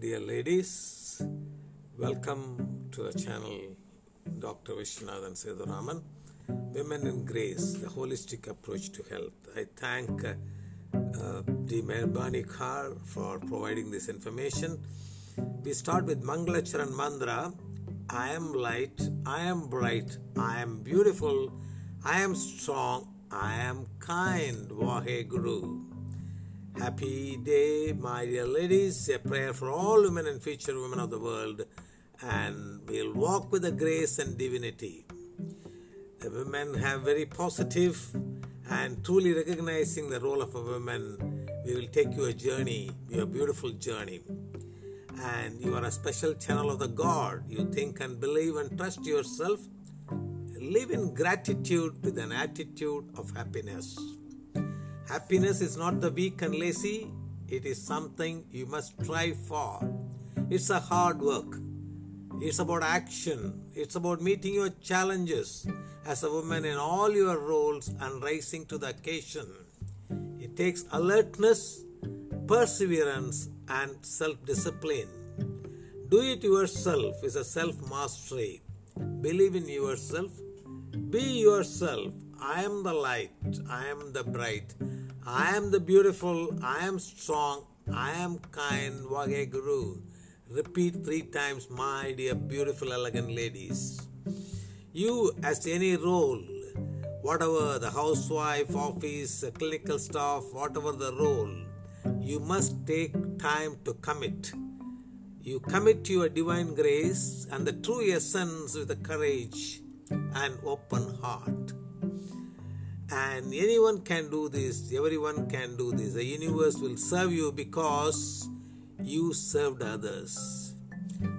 dear ladies. Welcome to the channel Dr. Vishwanathan Seduraman. Women in Grace, the holistic approach to health. I thank uh, uh, the Merbani Kar for providing this information. We start with Mangalacharan Mantra. I am light, I am bright, I am beautiful, I am strong, I am kind. Vahe Guru. Happy day, my dear ladies. A prayer for all women and future women of the world. And we'll walk with the grace and divinity. The women have very positive and truly recognizing the role of a woman. We will take you a journey, your beautiful journey. And you are a special channel of the God. You think and believe and trust yourself. Live in gratitude with an attitude of happiness. Happiness is not the weak and lazy, it is something you must strive for. It's a hard work. It's about action. It's about meeting your challenges as a woman in all your roles and rising to the occasion. It takes alertness, perseverance, and self discipline. Do it yourself is a self mastery. Believe in yourself. Be yourself. I am the light. I am the bright. I am the beautiful. I am strong. I am kind. Vage Guru. Repeat three times, my dear, beautiful, elegant ladies. You, as any role, whatever the housewife, office, clinical staff, whatever the role, you must take time to commit. You commit your divine grace and the true essence with the courage and open heart. And anyone can do this, everyone can do this. The universe will serve you because you served others.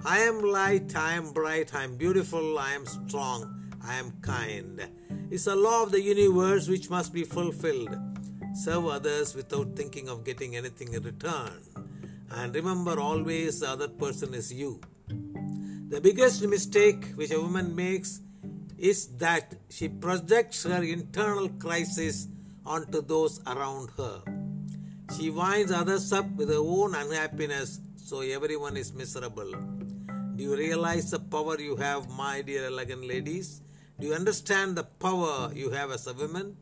I am light, I am bright, I am beautiful, I am strong, I am kind. It's a law of the universe which must be fulfilled. Serve others without thinking of getting anything in return. And remember always the other person is you. The biggest mistake which a woman makes is that she projects her internal crisis onto those around her. She winds others up with her own unhappiness, so everyone is miserable. Do you realize the power you have, my dear elegant ladies? Do you understand the power you have as a woman?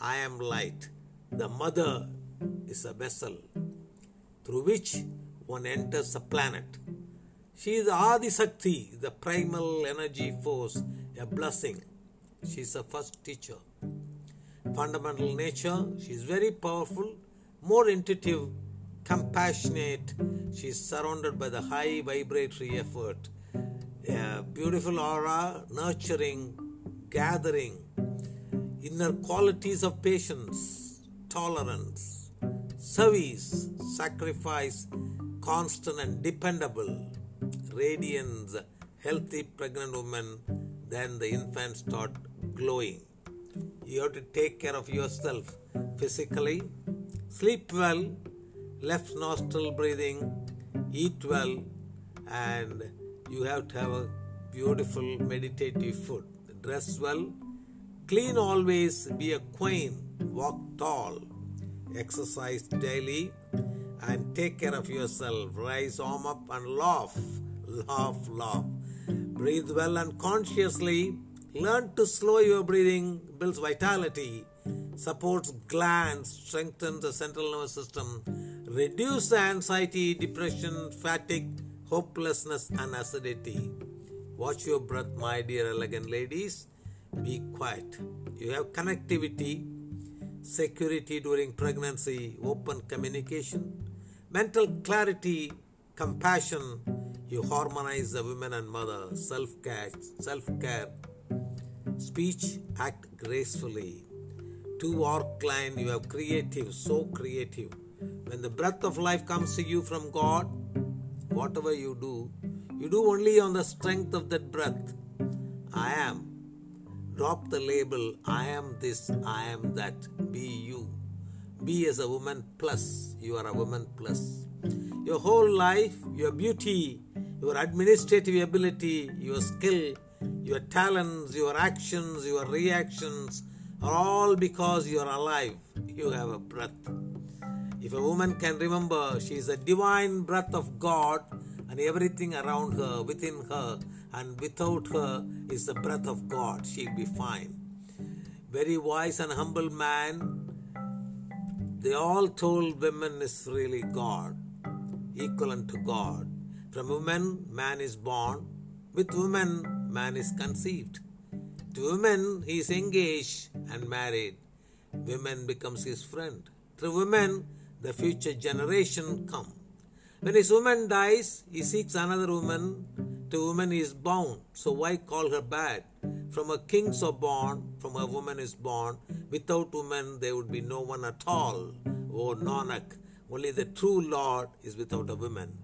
I am light. The mother is a vessel through which one enters a planet. She is Adi Sakti, the primal energy force, a blessing. She is the first teacher. Fundamental nature, she is very powerful, more intuitive, compassionate. She is surrounded by the high vibratory effort. A beautiful aura, nurturing, gathering, inner qualities of patience, tolerance, service, sacrifice, constant and dependable, radiance, healthy pregnant woman, then the infant start glowing. You have to take care of yourself physically, sleep well, left nostril breathing, eat well, and you have to have a beautiful meditative food. Dress well, clean always, be a queen, walk tall, exercise daily, and take care of yourself. Rise, arm up, and laugh, laugh, laugh. Breathe well and consciously. Learn to slow your breathing, builds vitality, supports glands, strengthens the central nervous system, reduce the anxiety, depression, fatigue, hopelessness, and acidity. Watch your breath, my dear elegant ladies. Be quiet. You have connectivity, security during pregnancy, open communication, mental clarity, compassion. You harmonize the women and mother, self care, self care, speech, act gracefully. To arc client, you are creative, so creative. When the breath of life comes to you from God, whatever you do, you do only on the strength of that breath. I am. Drop the label, I am this, I am that. Be you. Be as a woman plus. You are a woman plus. Your whole life, your beauty, your administrative ability, your skill, your talents, your actions, your reactions are all because you are alive. You have a breath. If a woman can remember she is a divine breath of God and everything around her, within her, and without her is the breath of God. She'll be fine. Very wise and humble man. They all told women is really God, equivalent to God. From woman, man is born. With woman, man is conceived. To woman, he is engaged and married. Woman becomes his friend. Through woman, the future generation come. When his woman dies, he seeks another woman. To woman he is bound. So why call her bad? From a king so born, from a woman is born. Without woman there would be no one at all. O Nanak, only the true Lord is without a woman.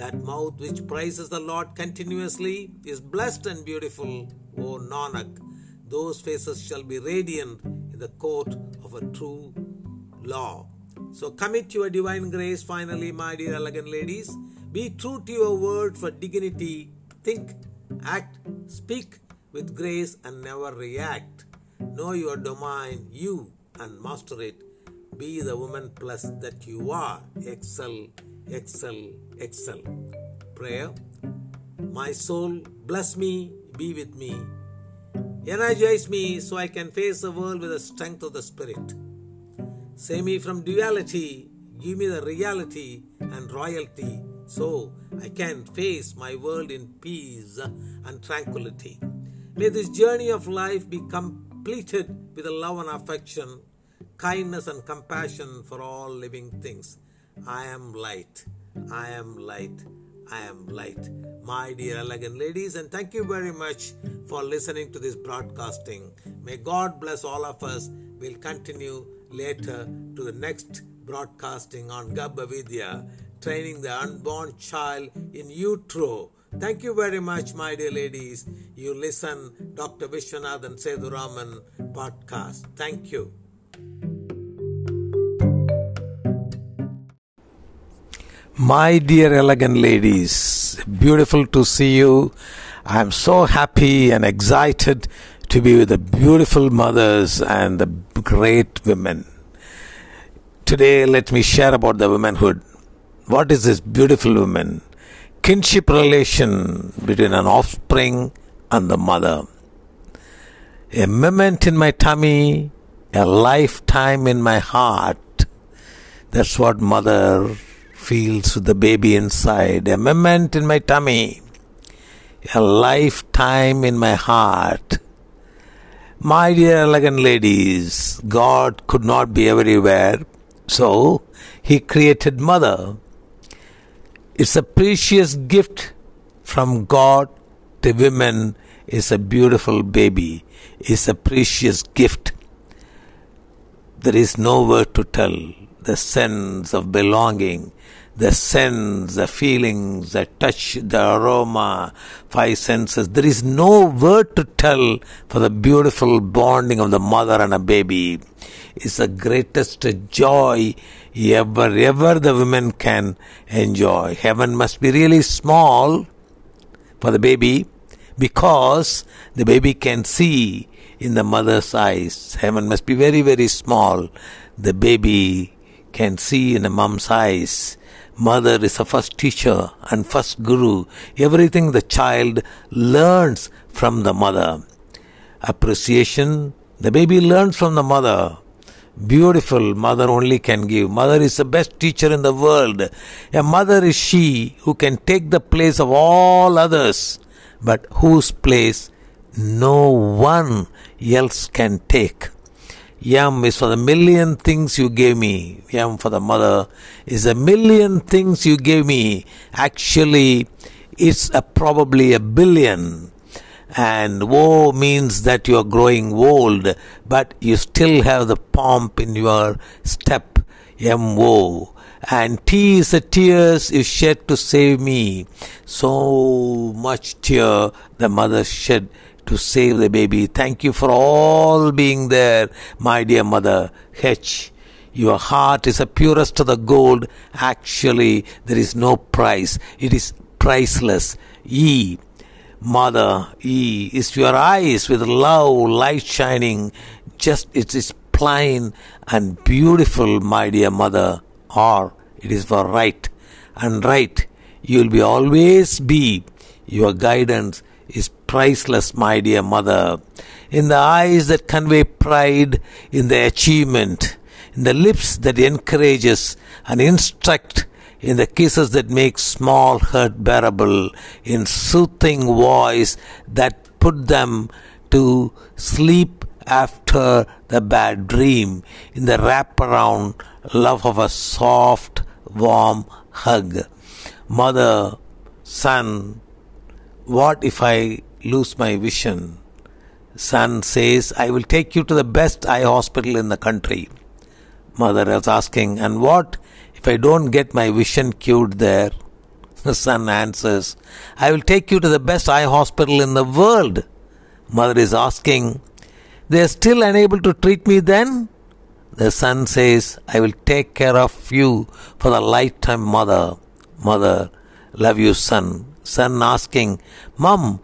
That mouth which praises the Lord continuously is blessed and beautiful. O Nanak, those faces shall be radiant in the court of a true law. So commit your divine grace finally, my dear elegant ladies. Be true to your word for dignity. Think, act, speak with grace and never react. Know your domain, you, and master it. Be the woman plus that you are. Excel, excel, excel. Prayer. My soul, bless me, be with me. Energize me so I can face the world with the strength of the Spirit. Save me from duality, give me the reality and royalty so I can face my world in peace and tranquility. May this journey of life be completed with love and affection, kindness and compassion for all living things. I am light. I am light. I am light. My dear elegant ladies, and thank you very much for listening to this broadcasting. May God bless all of us. We'll continue later to the next broadcasting on Garbha Vidya, training the unborn child in utero. Thank you very much, my dear ladies. You listen Dr. Vishwanathan Seduraman podcast. Thank you. My dear elegant ladies, beautiful to see you. I am so happy and excited to be with the beautiful mothers and the great women. Today, let me share about the womanhood. What is this beautiful woman? Kinship relation between an offspring and the mother. A moment in my tummy, a lifetime in my heart. That's what mother feels with the baby inside. A moment in my tummy, a lifetime in my heart. My dear elegant ladies, God could not be everywhere, so He created mother. It's a precious gift from God to women. Is a beautiful baby. It's a precious gift. There is no word to tell. The sense of belonging, the sense, the feelings, the touch, the aroma, five senses. There is no word to tell for the beautiful bonding of the mother and a baby. It's the greatest joy ever, ever the women can enjoy. Heaven must be really small for the baby because the baby can see in the mother's eyes. Heaven must be very, very small. The baby can see in a mom's eyes. Mother is the first teacher and first guru. Everything the child learns from the mother. Appreciation, the baby learns from the mother. Beautiful mother only can give. Mother is the best teacher in the world. A mother is she who can take the place of all others, but whose place no one else can take. Yam is for the million things you gave me. Yam for the mother is a million things you gave me. Actually, it's a, probably a billion. And woe means that you are growing old, but you still have the pomp in your step. Woe. And T is the tears you shed to save me. So much tear the mother shed to save the baby. Thank you for all being there, my dear mother. H. Your heart is the purest of the gold. Actually, there is no price. It is priceless. E. Mother, E is your eyes with love, light shining. Just it is plain and beautiful, my dear mother. Or it is for right and right. You will be always be. Your guidance priceless, my dear mother. In the eyes that convey pride in the achievement, in the lips that encourages and instruct, in the kisses that make small hurt bearable, in soothing voice that put them to sleep after the bad dream, in the wraparound love of a soft, warm hug. Mother, son, what if I lose my vision? Son says, I will take you to the best eye hospital in the country. Mother is asking, and what if I don't get my vision cured there? The son answers, I will take you to the best eye hospital in the world. Mother is asking, They are still unable to treat me then? The son says, I will take care of you for the lifetime, mother. Mother, love you, son. Son asking, Mom,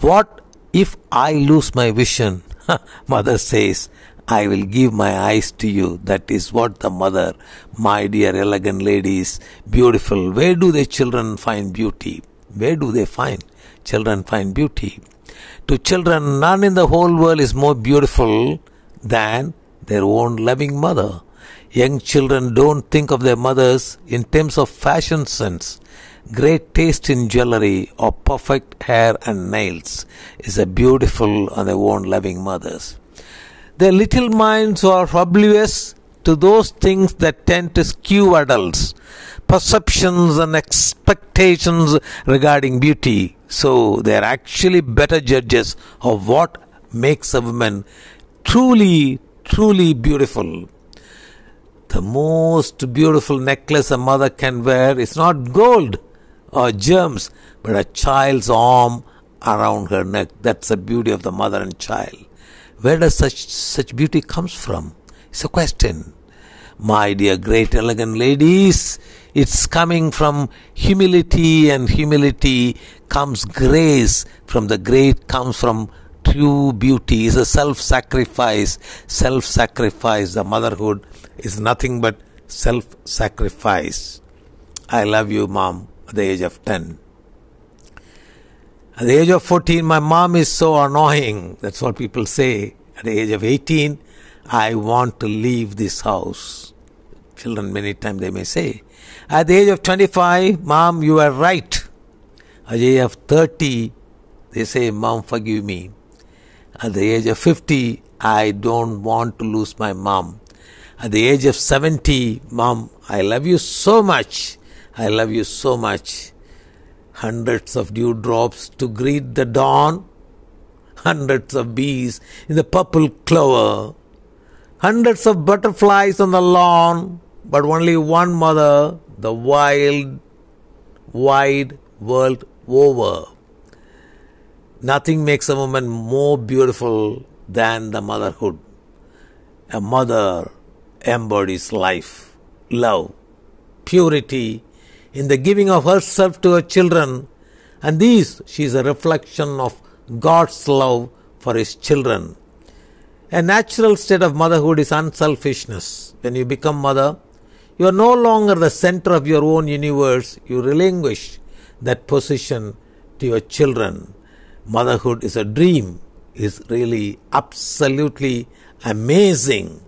what if I lose my vision? mother says, I will give my eyes to you. That is what the mother, my dear elegant ladies, beautiful. Where do the children find beauty? Where do they find? Children find beauty. To children, none in the whole world is more beautiful than their own loving mother. Young children don't think of their mothers in terms of fashion sense. Great taste in jewelry or perfect hair and nails is a beautiful on their own loving mothers. Their little minds are oblivious to those things that tend to skew adults, perceptions and expectations regarding beauty. So they are actually better judges of what makes a woman truly, truly beautiful. The most beautiful necklace a mother can wear is not gold or gems, but a child's arm around her neck. That's the beauty of the mother and child. Where does such, such beauty comes from? It's a question. My dear great elegant ladies, it's coming from humility and humility comes grace. From the great comes from true beauty is a self-sacrifice. Self-sacrifice, the motherhood is nothing but self-sacrifice. I love you, mom, at the age of 10. At the age of 14, my mom is so annoying. That's what people say. At the age of 18, I want to leave this house. Children, many times they may say. At the age of 25, mom, you are right. At the age of 30, they say, mom, forgive me. At the age of 50, I don't want to lose my mom. At the age of 70, mom, I love you so much. I love you so much hundreds of dewdrops to greet the dawn, hundreds of bees in the purple clover, hundreds of butterflies on the lawn, but only one mother, the wild, wide world over. Nothing makes a woman more beautiful than the motherhood. A mother embodies life, love, purity, in the giving of herself to her children, and these she is a reflection of God's love for his children. A natural state of motherhood is unselfishness. When you become mother, you are no longer the center of your own universe, you relinquish that position to your children. Motherhood is a dream, is really absolutely amazing.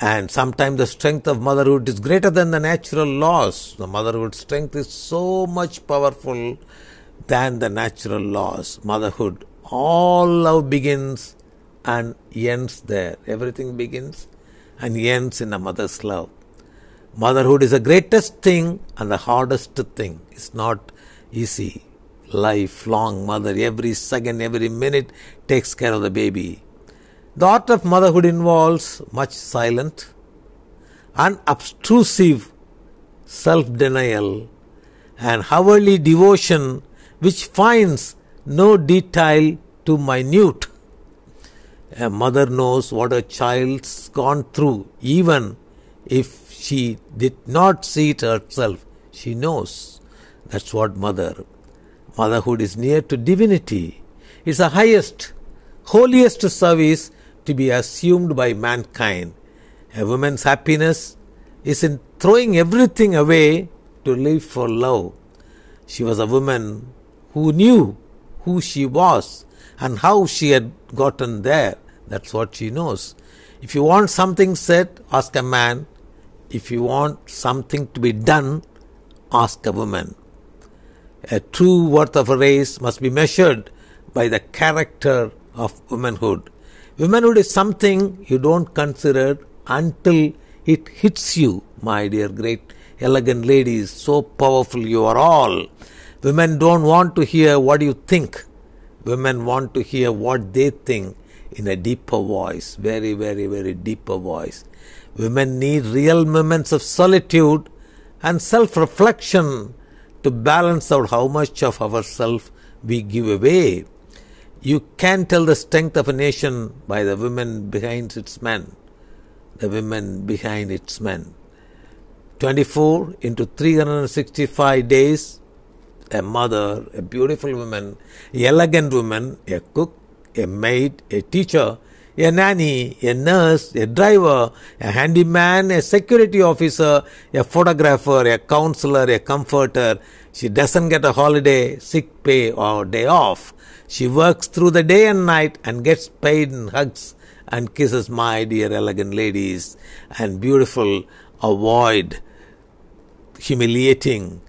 And sometimes the strength of motherhood is greater than the natural laws. The motherhood strength is so much powerful than the natural laws. Motherhood, all love begins and ends there. Everything begins and ends in a mother's love. Motherhood is the greatest thing and the hardest thing. It's not easy. Lifelong mother, every second, every minute takes care of the baby. The art of motherhood involves much silent, unobtrusive self denial and hourly devotion which finds no detail too minute. A mother knows what a child's gone through, even if she did not see it herself. She knows. That's what mother. Motherhood is near to divinity. It's the highest, holiest service to be assumed by mankind. A woman's happiness is in throwing everything away to live for love. She was a woman who knew who she was and how she had gotten there. That's what she knows. If you want something said, ask a man. If you want something to be done, ask a woman. A true worth of a race must be measured by the character of womanhood. Womanhood is something you don't consider until it hits you, my dear great elegant ladies. So powerful you are all. Women don't want to hear what you think. Women want to hear what they think in a deeper voice, very, very, very deeper voice. Women need real moments of solitude and self reflection to balance out how much of ourself we give away. You can tell the strength of a nation by the women behind its men, the women behind its men. 24 into 365 days, a mother, a beautiful woman, elegant woman, a cook, a maid, a teacher, a nanny, a nurse, a driver, a handyman, a security officer, a photographer, a counselor, a comforter. She doesn't get a holiday, sick pay, or day off. She works through the day and night and gets paid in hugs and kisses, my dear elegant ladies and beautiful. Avoid humiliating,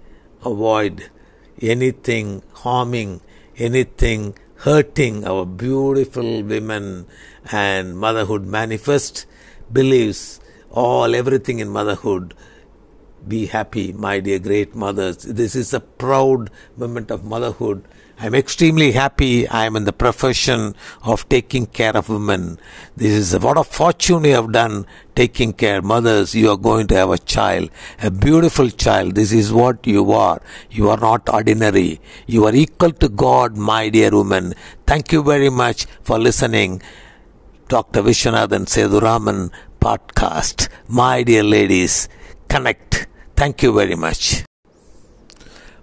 avoid anything harming, anything hurting our beautiful women. And motherhood manifest believes all everything in motherhood. Be happy my dear great mothers. This is a proud moment of motherhood I'm extremely happy I am in the profession of taking care of women. This is what a fortune you have done taking care. Mothers, you are going to have a child, a beautiful child. This is what you are. You are not ordinary. You are equal to God, my dear woman. Thank you very much for listening. Dr. Vishwanathan Seduraman podcast. My dear ladies, connect. Thank you very much.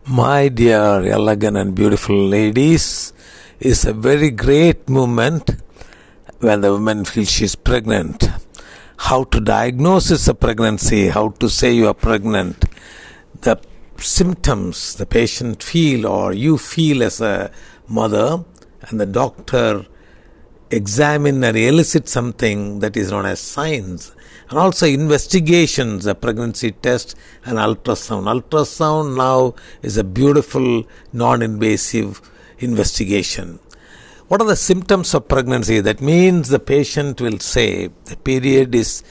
My dear, elegant, and beautiful ladies, is a very great moment when the woman feels she's pregnant. How to diagnose a pregnancy, how to say you are pregnant, the symptoms the patient feel or you feel as a mother, and the doctor examine and elicit something that is known as signs and also investigations, a pregnancy test and ultrasound. Ultrasound now is a beautiful non-invasive investigation. What are the symptoms of pregnancy? That means the patient will say the period is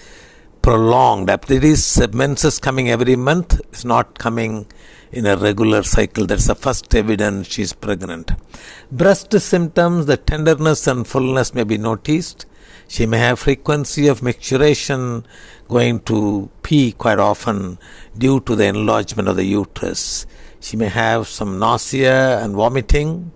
prolonged. It is uh, menses coming every month, it's not coming in a regular cycle. That's the first evidence she is pregnant. Breast symptoms, the tenderness and fullness may be noticed. She may have frequency of micturition going to pee quite often due to the enlargement of the uterus. She may have some nausea and vomiting.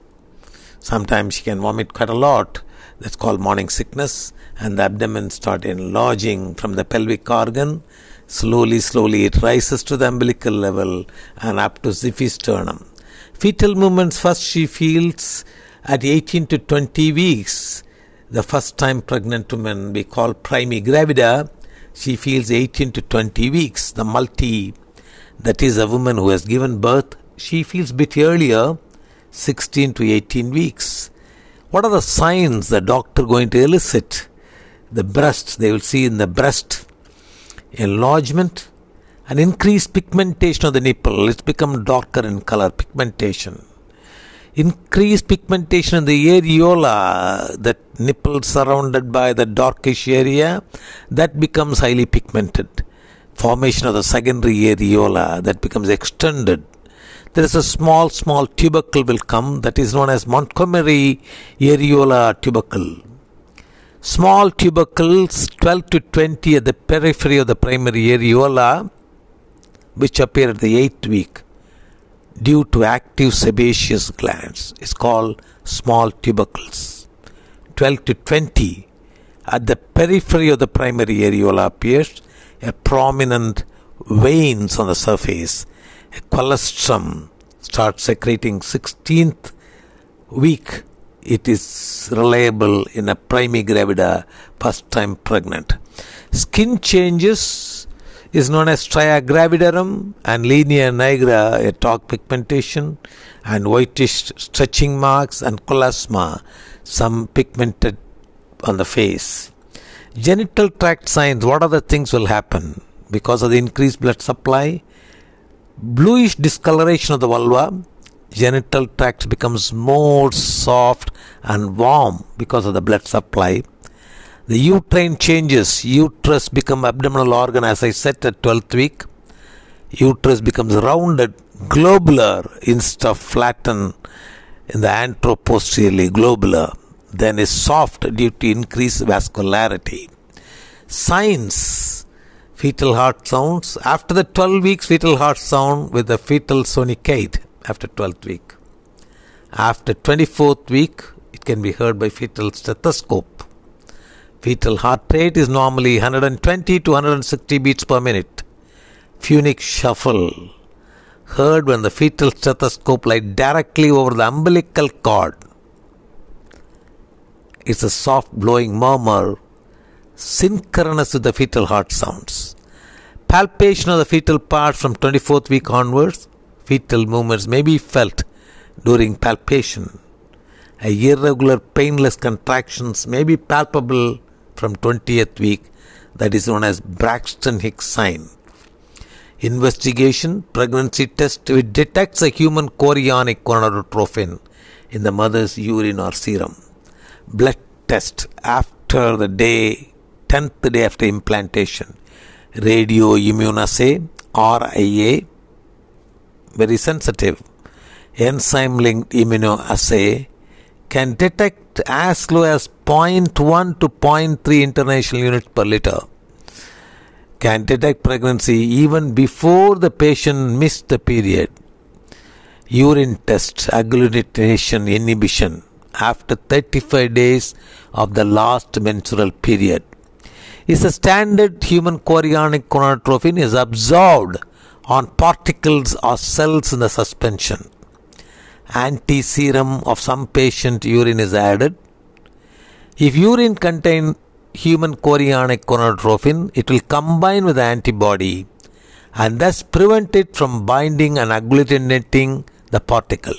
Sometimes she can vomit quite a lot. That's called morning sickness. And the abdomen start enlarging from the pelvic organ. Slowly, slowly it rises to the umbilical level and up to xiphisternum. Fetal movements first she feels at 18 to 20 weeks the first time pregnant woman we call primigravida, she feels 18 to 20 weeks. The multi, that is a woman who has given birth, she feels bit earlier, 16 to 18 weeks. What are the signs the doctor going to elicit? The breast, they will see in the breast enlargement, an increased pigmentation of the nipple. It's become darker in color, pigmentation increased pigmentation in the areola, that nipple surrounded by the darkish area, that becomes highly pigmented. Formation of the secondary areola that becomes extended. There is a small, small tubercle will come that is known as Montgomery areola tubercle. Small tubercles, 12 to 20 at the periphery of the primary areola, which appear at the eighth week due to active sebaceous glands is called small tubercles. 12 to 20 at the periphery of the primary areola appears a prominent veins on the surface. A colostrum starts secreting 16th week. It is reliable in a primigravida first time pregnant. Skin changes is known as stria gravidarum and linea nigra, a dark pigmentation, and whitish stretching marks, and chloasma, some pigmented on the face. Genital tract signs, what other things will happen? Because of the increased blood supply, bluish discoloration of the vulva, genital tract becomes more soft and warm because of the blood supply. The uterine changes, uterus become abdominal organ as I said at 12th week. Uterus becomes rounded, globular instead of flattened in the anteroposteriorly globular, then is soft due to increased vascularity. Signs fetal heart sounds after the 12 weeks fetal heart sound with the fetal Sonicaid after 12th week. After 24th week, it can be heard by fetal stethoscope. Fetal heart rate is normally 120 to 160 beats per minute. Funic souffle heard when the fetal stethoscope lies directly over the umbilical cord. It's a soft blowing murmur synchronous with the fetal heart sounds. Palpation of the fetal parts from 24th week onwards, fetal movements may be felt during palpation. A irregular painless contractions may be palpable from 20th week, that is known as Braxton Hicks sign. Investigation pregnancy test it detects a human chorionic gonadotropin in the mother's urine or serum. Blood test after the day 10th day after implantation. Radio immunoassay, RIA, very sensitive. Enzyme linked immunoassay can detect as low as 0.1 to 0.3 international units per liter. Can detect pregnancy even before the patient missed the period. Urine tests agglutination inhibition after 35 days of the last menstrual period is a standard human chorionic gonadotropin is absorbed on particles or cells in the suspension. Anti-serum of some patient urine is added. If urine contain human chorionic gonadotropin, it will combine with the antibody and thus prevent it from binding and agglutinating the particle.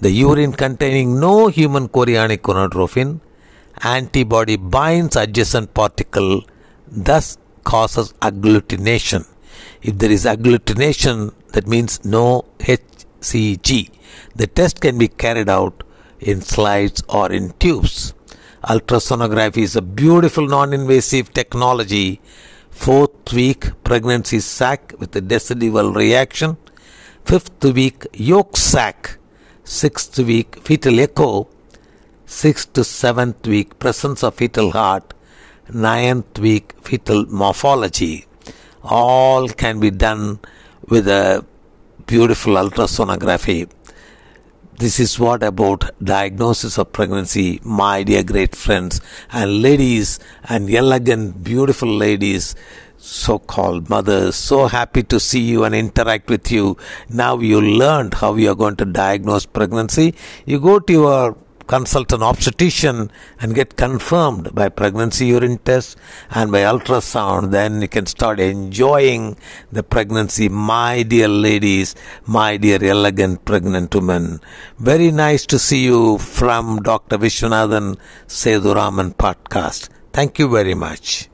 The urine containing no human chorionic gonadotropin antibody binds adjacent particle, thus causes agglutination. If there is agglutination, that means no HCG. The test can be carried out in slides or in tubes. Ultrasonography is a beautiful non-invasive technology. Fourth week pregnancy sac with a decidual reaction. Fifth week yolk sac. Sixth week fetal echo sixth to seventh week presence of fetal heart, ninth week fetal morphology. All can be done with a beautiful ultrasonography. This is what about diagnosis of pregnancy, my dear great friends and ladies and elegant, beautiful ladies, so called mothers. So happy to see you and interact with you. Now you learned how you are going to diagnose pregnancy. You go to your consult an obstetrician and get confirmed by pregnancy urine test and by ultrasound, then you can start enjoying the pregnancy. My dear ladies, my dear elegant pregnant women. Very nice to see you from Dr. Vishwanathan Seduraman podcast. Thank you very much.